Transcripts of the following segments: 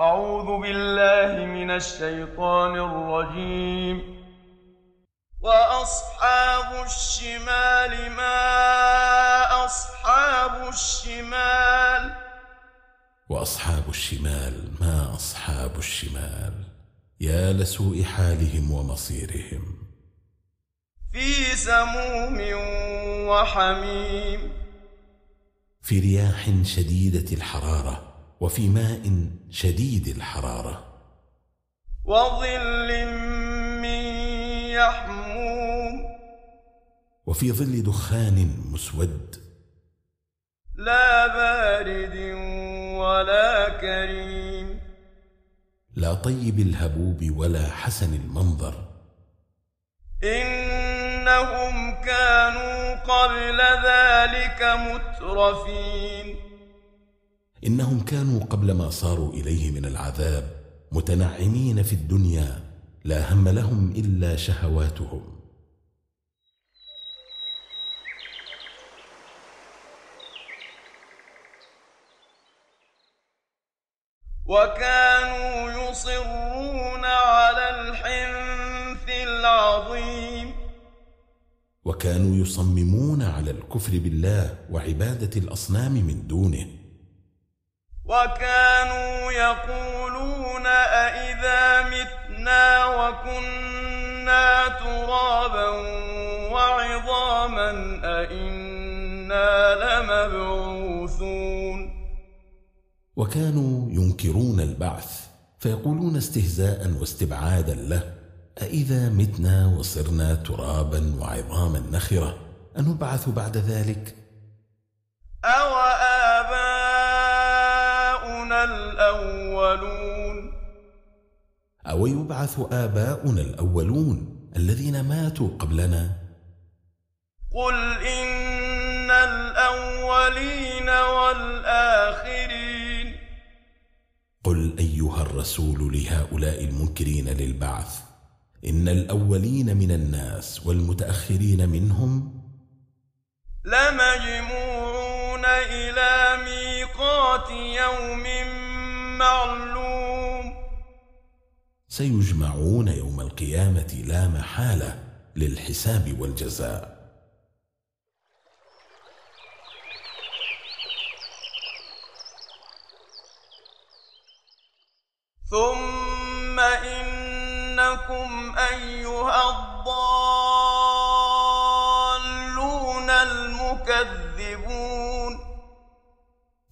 أعوذ بالله من الشيطان الرجيم. وأصحاب الشمال ما أصحاب الشمال؟ وأصحاب الشمال ما أصحاب الشمال؟ يا لسوء حالهم ومصيرهم. في سموم وحميم. في رياح شديدة الحرارة. وفي ماء شديد الحرارة. وظل من يحموم. وفي ظل دخان مسود. لا بارد ولا كريم. لا طيب الهبوب ولا حسن المنظر. إنهم كانوا قبل ذلك مترفين. إنهم كانوا قبل ما صاروا إليه من العذاب متنعمين في الدنيا لا هم لهم إلا شهواتهم. وكانوا يصرون على الحنث العظيم. وكانوا يصممون على الكفر بالله وعبادة الأصنام من دونه. وكانوا يقولون أإذا متنا وكنا ترابا وعظاما أإنا لمبعوثون. وكانوا ينكرون البعث فيقولون استهزاء واستبعادا له أإذا متنا وصرنا ترابا وعظاما نخرة أنبعث بعد ذلك؟ أو الأولون. أو يبعث آباؤنا الأولون الذين ماتوا قبلنا؟ قل إن الأولين والآخرين. قل أيها الرسول لهؤلاء المنكرين للبعث إن الأولين من الناس والمتأخرين منهم؟ لمجموعون إلى ميقات يوم معلوم. سيجمعون يوم القيامة لا محالة للحساب والجزاء. ثم إنكم أيها الضالون.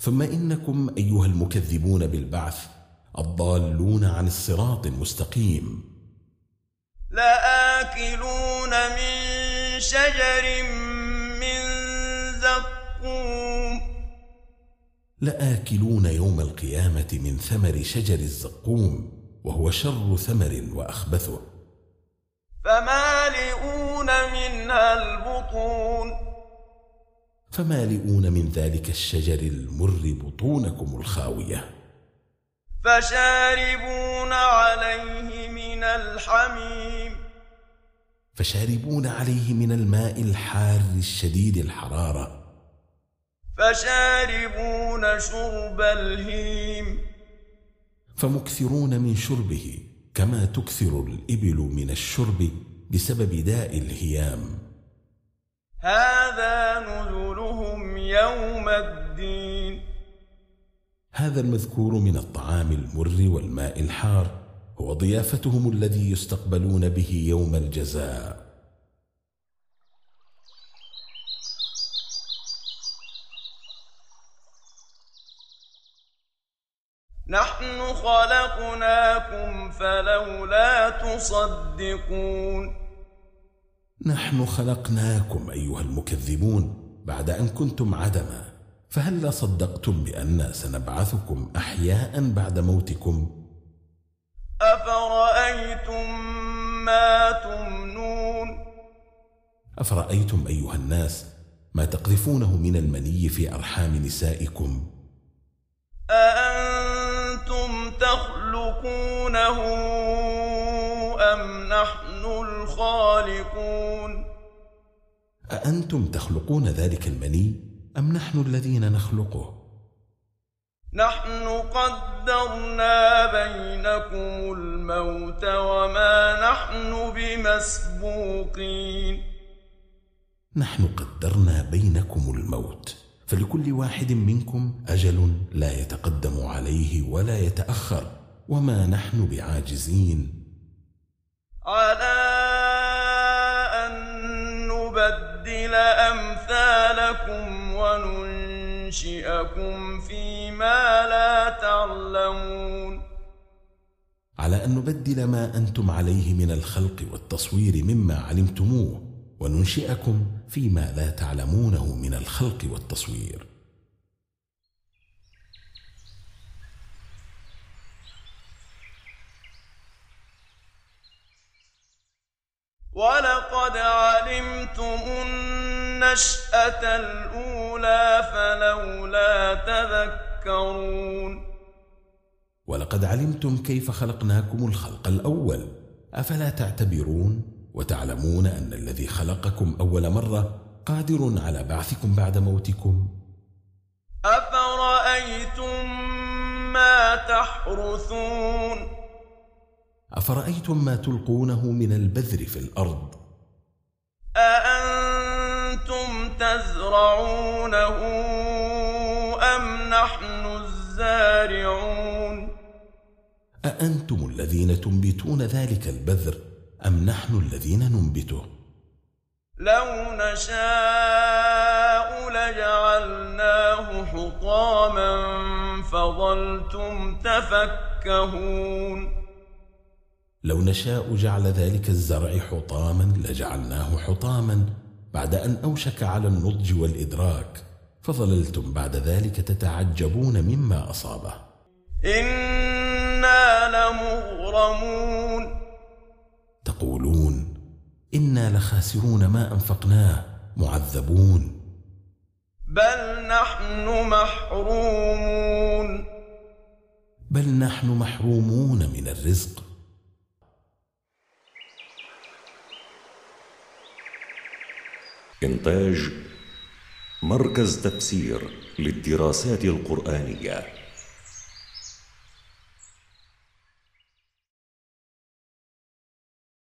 ثم إنكم أيها المكذبون بالبعث الضالون عن الصراط المستقيم. لآكلون من شجر من زقوم. لآكلون يوم القيامة من ثمر شجر الزقوم وهو شر ثمر وأخبثه. فمالئون منها البطون. فمالئون من ذلك الشجر المر بطونكم الخاوية. فشاربون عليه من الحميم. فشاربون عليه من الماء الحار الشديد الحرارة. فشاربون شرب الهيم. فمكثرون من شربه كما تكثر الإبل من الشرب بسبب داء الهيام. هذا نزلهم يوم الدين. هذا المذكور من الطعام المر والماء الحار هو ضيافتهم الذي يستقبلون به يوم الجزاء. نحن خلقناكم فلولا تصدقون. نحن خلقناكم أيها المكذبون بعد أن كنتم عدما فهل صدقتم بأننا سنبعثكم أحياء بعد موتكم؟ أفرأيتم ما تمنون؟ أفرأيتم أيها الناس ما تقذفونه من المني في أرحام نسائكم؟ أأنتم تخلقونه أم نحن الخالقون. أأنتم تخلقون ذلك المني أم نحن الذين نخلقه؟ نحن قدرنا بينكم الموت وما نحن بمسبوقين. نحن قدرنا بينكم الموت فلكل واحد منكم أجل لا يتقدم عليه ولا يتأخر وما نحن بعاجزين. على أمثالكم وننشئكم فيما لا تعلمون. على أن نبدل ما أنتم عليه من الخلق والتصوير مما علمتموه وننشئكم فيما لا تعلمونه من الخلق والتصوير. ولقد علمتم النشأة الأولى فلولا تذكرون. ولقد علمتم كيف خلقناكم الخلق الأول. أفلا تعتبرون وتعلمون أن الذي خلقكم أول مرة قادر على بعثكم بعد موتكم؟ أفرأيتم ما تحرثون؟ أفرأيتم ما تلقونه من البذر في الأرض؟ تزرعونه أم نحن الزارعون؟ أأنتم الذين تنبتون ذلك البذر أم نحن الذين ننبته؟ لو نشاء لجعلناه حطاما فظلتم تفكهون. لو نشاء جعل ذلك الزرع حطاما لجعلناه حطاما بعد أن أوشك على النضج والإدراك فظللتم بعد ذلك تتعجبون مما أصابه. إنا لمغرمون. تقولون إنا لخاسرون ما أنفقناه معذبون. بل نحن محرومون. بل نحن محرومون من الرزق. إنتاج مركز تفسير للدراسات القرآنية.